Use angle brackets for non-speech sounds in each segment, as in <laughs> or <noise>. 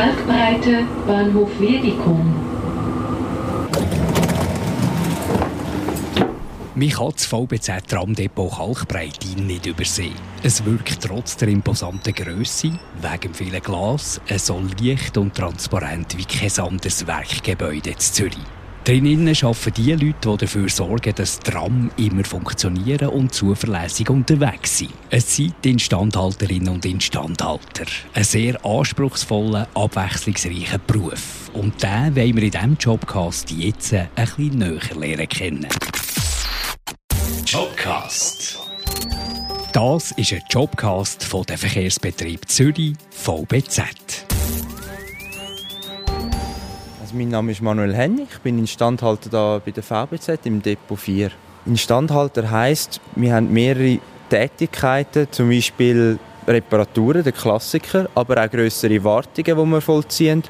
Kalkbreite Bahnhof Wiedikon. Man kann das VBZ-Tramdepot Kalkbreite nicht übersehen. Es wirkt trotz der imposanten Größe, wegen vielen Glas, so leicht und transparent wie kein anderes Werkgebäude in Zürich. Drinnen arbeiten die Leute, die dafür sorgen, dass Tram immer funktionieren und zuverlässig unterwegs sind. Es sind die Instandhalterinnen und Instandhalter. Ein sehr anspruchsvoller, abwechslungsreicher Beruf. Und den wollen wir in diesem Jobcast jetzt ein bisschen näher lernen kennen. Jobcast. Das ist ein Jobcast von der Verkehrsbetrieb Zürich VBZ. Also mein Name ist Manuel Hennig, ich bin Instandhalter da bei der VBZ im Depot 4. Instandhalter heisst, wir haben mehrere Tätigkeiten, zum Beispiel Reparaturen, der Klassiker, aber auch größere Wartungen, die wir vollziehen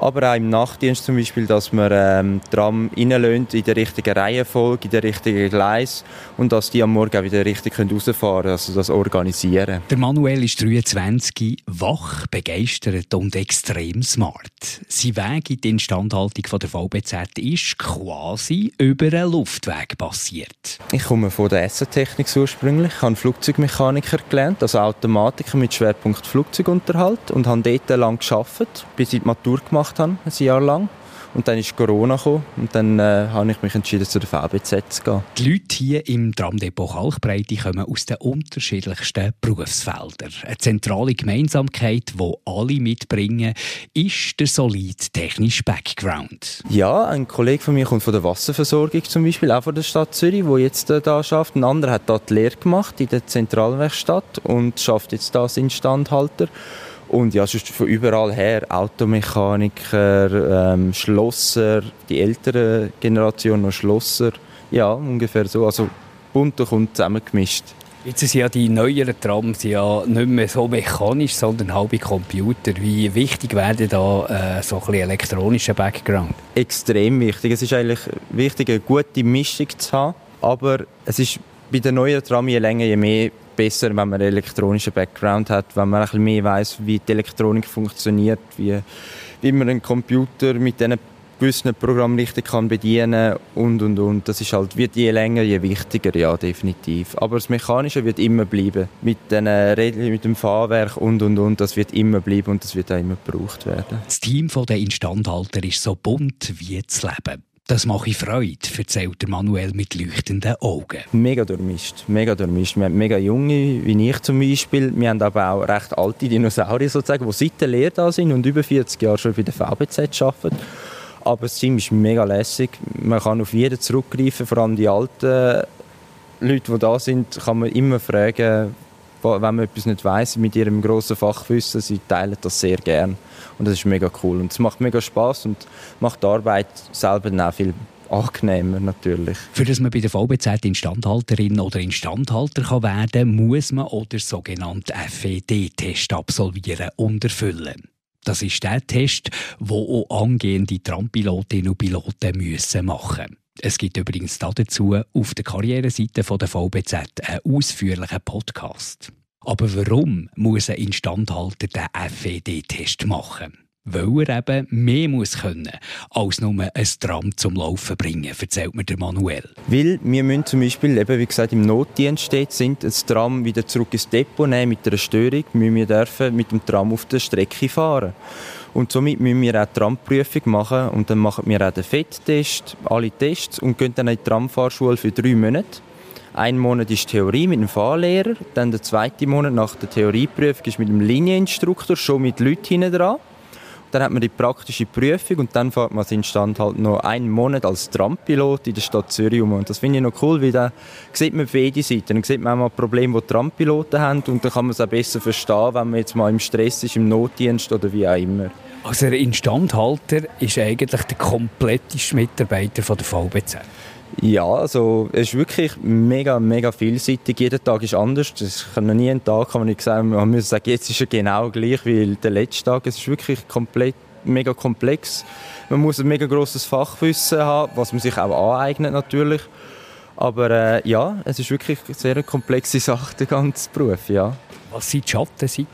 aber auch im Nachtdienst zum Beispiel, dass man ähm, Tram reinlöhnt in der richtigen Reihenfolge, in der richtigen Gleis und dass die am Morgen auch wieder richtig rausfahren können, also das organisieren. Der Manuel ist 23, wach, begeistert und extrem smart. Sein Weg in die Instandhaltung von der VBZ ist quasi über einen Luftweg passiert. Ich komme von der Essenstechnik ursprünglich, ich habe Flugzeugmechaniker gelernt, also Automatiker mit Schwerpunkt Flugzeugunterhalt und habe dort lang gearbeitet, bis ich die Matur gemacht gemacht habe, ein Jahr lang. Und dann ist Corona gekommen und dann äh, habe ich mich entschieden, zu der VBZ zu gehen. Die Leute hier im Tramdepot Kalkbreite kommen aus den unterschiedlichsten Berufsfeldern. Eine zentrale Gemeinsamkeit, die alle mitbringen, ist der solide technische Background. Ja, ein Kollege von mir kommt von der Wasserversorgung zum Beispiel, auch von der Stadt Zürich, der jetzt äh, da schafft. Ein anderer hat dort die Lehre gemacht in der Zentralwerkstatt und schafft jetzt als Instandhalter. Und ja, sonst von überall her, Automechaniker, ähm, Schlosser, die ältere Generation noch Schlosser. Ja, ungefähr so. Also bunt und zusammengemischt. Jetzt sind ja die neueren Trams ja nicht mehr so mechanisch, sondern halbe Computer. Wie wichtig wäre da äh, so ein bisschen elektronischer Background? Extrem wichtig. Es ist eigentlich wichtig, eine gute Mischung zu haben. Aber es ist bei den neuen Tram je länger, je mehr besser, wenn man einen elektronischen Background hat, wenn man ein bisschen mehr weiß, wie die Elektronik funktioniert, wie, wie man einen Computer mit diesen gewissen Programmen richtig kann bedienen und und und. Das ist halt, wird je länger, je wichtiger, ja, definitiv. Aber das Mechanische wird immer bleiben. Mit, den Rädchen, mit dem Fahrwerk und und und, das wird immer bleiben und das wird auch immer gebraucht werden. Das Team der Instandhalter ist so bunt wie das Leben. Das mache ich Freude, erzählt Manuel mit leuchtenden Augen. Mega durchmischt, mega durchmischt. Wir haben mega junge, wie ich zum Beispiel. Wir haben aber auch recht alte Dinosaurier sozusagen, die seit der Lehre da sind und über 40 Jahre schon bei der VBZ arbeiten. Aber das Team ist mega lässig. Man kann auf jeden zurückgreifen, vor allem die alten Leute, die da sind, kann man immer fragen, wenn man etwas nicht weiß mit ihrem grossen Fachwissen. Sie teilen das sehr gern. Und das ist mega cool. Und es macht mega Spaß und macht die Arbeit selber auch viel angenehmer natürlich. Für dass man bei der VBZ Instandhalterin oder Instandhalter kann werden muss man auch den sogenannten FED-Test absolvieren und erfüllen. Das ist der Test, den auch angehende Trampilotinnen und Piloten müssen machen müssen. Es gibt übrigens dazu auf der Karriereseite der VBZ einen ausführlichen Podcast. Aber warum muss ein Instandhalter den FED-Test machen? Weil er eben mehr muss können als nur ein Tram zum Laufen bringen, erzählt mir der Manuel. Weil wir müssen zum Beispiel, eben wie gesagt, im Notdienst steht, sind das Tram wieder zurück ins Depot nehmen mit einer Störung, müssen wir dürfen mit dem Tram auf der Strecke fahren. Und somit müssen wir auch die Tramprüfung machen und dann machen wir auch den FED-Test, alle Tests und gehen dann in die Tramfahrschule für drei Monate. Ein Monat ist Theorie mit dem Fahrlehrer, dann der zweite Monat nach der Theorieprüfung ist mit dem Linieninstruktor, schon mit Leuten hinten dran. Dann hat man die praktische Prüfung und dann fährt man als Instand halt noch einen Monat als Trampilot in der Stadt Zürich um. Und das finde ich noch cool, weil da sieht man beide Seiten. Dann sieht man auch mal Probleme, die Trampiloten haben und dann kann man es auch besser verstehen, wenn man jetzt mal im Stress ist, im Notdienst oder wie auch immer. Also der Instandhalter ist eigentlich der kompletteste Mitarbeiter von der VBZ. Ja, also es ist wirklich mega, mega vielseitig. Jeder Tag ist anders. Es kann noch nie einen Tag, kann man nicht sagen, man muss sagen, jetzt ist er genau gleich wie der letzte Tag. Es ist wirklich komplett, mega komplex. Man muss ein mega grosses Fachwissen haben, was man sich auch aneignet natürlich. Aber äh, ja, es ist wirklich eine sehr komplexe Sache, der ganze Beruf, ja. Was sind die Schattenseiten?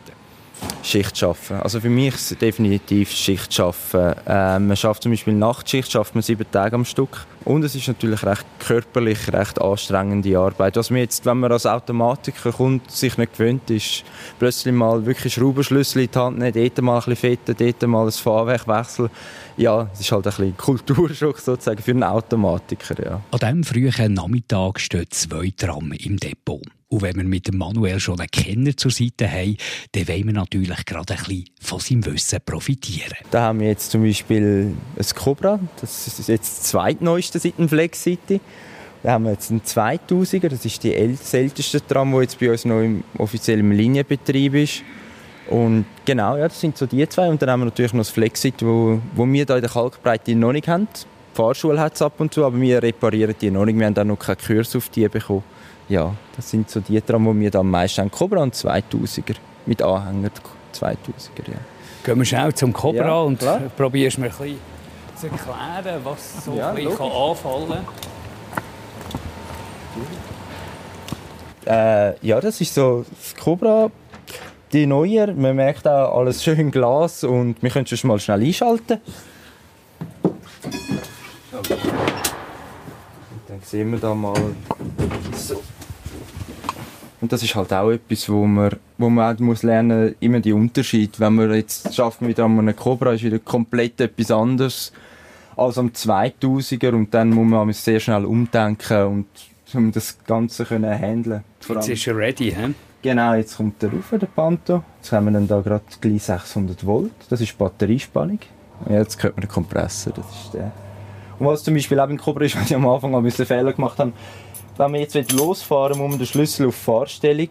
Schicht schaffen. Also für mich ist es definitiv Schicht schaffen. Ähm, man schafft zum Beispiel Nachtschicht, schafft man sieben Tage am Stück. Und es ist natürlich recht körperlich, recht anstrengende Arbeit. Was man jetzt, wenn man als Automatiker kommt, sich nicht gewöhnt ist, plötzlich mal wirklich Schraubenschlüssel in die Hand nehmen, dort mal ein bisschen fetten, dort mal ein Fahrwerk wechseln. Ja, es ist halt ein bisschen Kulturschock sozusagen für einen Automatiker, ja. An diesem frühen Nachmittag stehen zwei Tram im Depot. Und wenn wir mit dem Manuel schon einen Kenner zur Seite haben, dann wollen wir natürlich gerade ein bisschen von seinem Wissen profitieren. Da haben wir jetzt zum Beispiel ein Cobra, das ist jetzt das zweitneueste seit dem Flex City. Da haben wir jetzt einen 2000er, das ist die älteste Tram, die jetzt bei uns noch im offiziellen Linienbetrieb ist. Und genau, ja, das sind so die zwei. Und dann haben wir natürlich noch das Flexit, wo, wo wir da in der Kalkbreite noch nicht haben. Die Fahrschule hat es ab und zu, aber wir reparieren die noch nicht. Wir haben auch noch keinen Kurs auf die bekommen ja, das sind so die Tram, die wir da am meisten haben. Cobra und 2000er. Mit Anhänger 2000er, ja. Gehen wir schnell zum Cobra ja, und probierst mir ein bisschen zu erklären, was so ja, ein bisschen kann anfallen kann. Äh, ja, das ist so das Cobra. Die neue, man merkt auch alles schön Glas und wir können schon mal schnell einschalten. Dann sehen wir da mal so. Und das ist halt auch etwas, wo man, wo man auch muss lernen immer die Unterschied. Wenn man jetzt schafft wieder an einem Cobra, ist wieder komplett etwas anderes als am 2000er und dann muss man sehr schnell umdenken und um das Ganze können handeln. Jetzt ist er ready, hä? Genau, jetzt kommt der rauf, der Panto. Jetzt haben wir dann da gerade gleich 600 Volt. Das ist Batteriespannung. Und jetzt hört man den Kompressor, das ist der. Und was zum Beispiel auch im Cobra ist, was ich am Anfang ein bisschen Fehler gemacht habe, wenn wir jetzt losfahren, muss man den Schlüssel auf Fahrstellung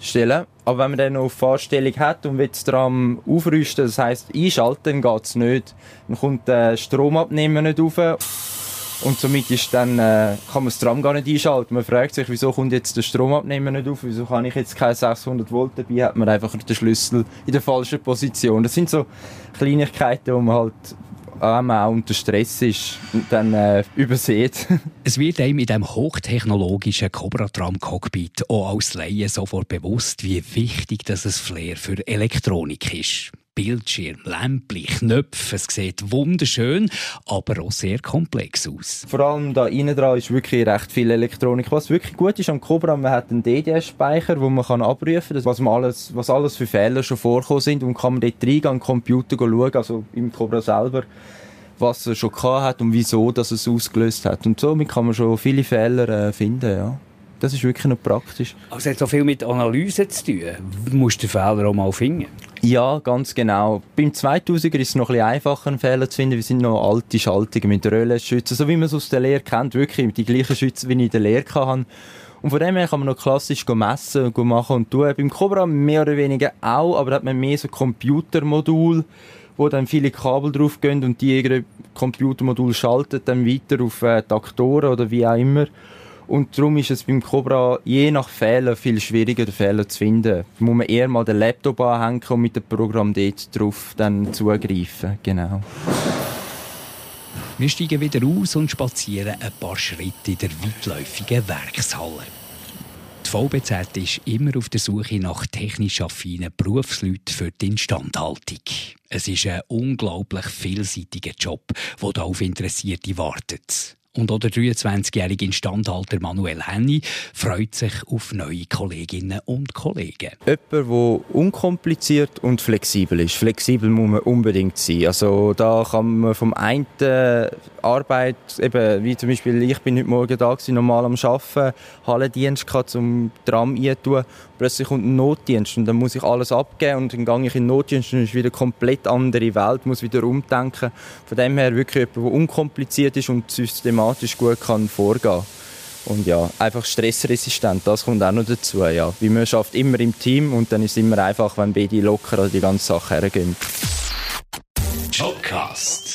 stellen. Aber wenn man den noch auf Fahrstellung hat und will das Tram aufrüsten, das heisst einschalten, geht es nicht. Dann kommt der Stromabnehmer nicht rauf. Und somit ist dann, äh, kann man das Tram gar nicht einschalten. Man fragt sich, wieso kommt jetzt der Stromabnehmer nicht auf? Wieso kann ich jetzt keine 600 Volt dabei? Hat man einfach den Schlüssel in der falschen Position. Das sind so Kleinigkeiten, wo man halt man auch unter Stress ist, dann äh, übersieht. <laughs> es wird einem in diesem hochtechnologischen Cobra-Tram-Cockpit auch als Laie sofort bewusst, wie wichtig das Flair für Elektronik ist. Bildschirm, Lämpchen, Knöpfe. Es sieht wunderschön, aber auch sehr komplex aus. Vor allem da innen dran ist wirklich recht viel Elektronik. Was wirklich gut ist am Cobra, man hat einen DDS-Speicher, wo man kann abrufen kann, was, alles, was alles für Fehler schon vorkommen sind und kann man dort reingehen, am Computer schauen, also im Cobra selber was er schon hat und wieso dass es ausgelöst hat. Und somit kann man schon viele Fehler äh, finden, ja. Das ist wirklich noch praktisch. Also es hat so viel mit Analyse zu tun. Du musst den Fehler auch mal finden. Ja, ganz genau. Beim 2000er ist es noch ein bisschen einfacher, einen Fehler zu finden. Wir sind noch alte Schaltungen mit Röhrenschützen, so wie man es aus der Lehre kennt. Wirklich die gleichen Schützen, wie ich in der Lehre hatte. Und von dem her kann man noch klassisch messen und machen und tun. Beim Cobra mehr oder weniger auch, aber da hat man mehr so Computermodul, wo dann viele Kabel drauf gehen und die ihre Computermodul schaltet dann weiter auf äh, Taktoren oder wie auch immer. Und darum ist es beim Cobra je nach Fehler viel schwieriger, den Fehler zu finden. Da muss man eher mal den Laptop anhängen und mit dem Programm dort drauf dann zugreifen. Genau. Wir steigen wieder aus und spazieren ein paar Schritte in der weitläufigen Werkshalle. Die VBZ ist immer auf der Suche nach technisch affinen Berufsleuten für die Instandhaltung. Es ist ein unglaublich vielseitiger Job, der auf Interessierte wartet. Und auch der 23-jährige Instandhalter Manuel Henny freut sich auf neue Kolleginnen und Kollegen. Jemand, der unkompliziert und flexibel ist. Flexibel muss man unbedingt sein. Also da kann man vom einen Arbeit, eben, wie zum Beispiel ich bin heute Morgen da gewesen, normal am Arbeiten, Hallendienst gehabt, zum Tram eintun. Plötzlich kommt ein Notdienst und dann muss ich alles abgeben und dann gehe ich in den Notdienst und es ist wieder eine komplett andere Welt, muss wieder umdenken. Von dem her wirklich jemand, der unkompliziert ist und systematisch gut kann vorgehen und ja, einfach stressresistent, das kommt auch noch dazu, ja. Weil man schafft immer im Team und dann ist es immer einfach, wenn beide locker die ganze Sache hergehen. Podcast.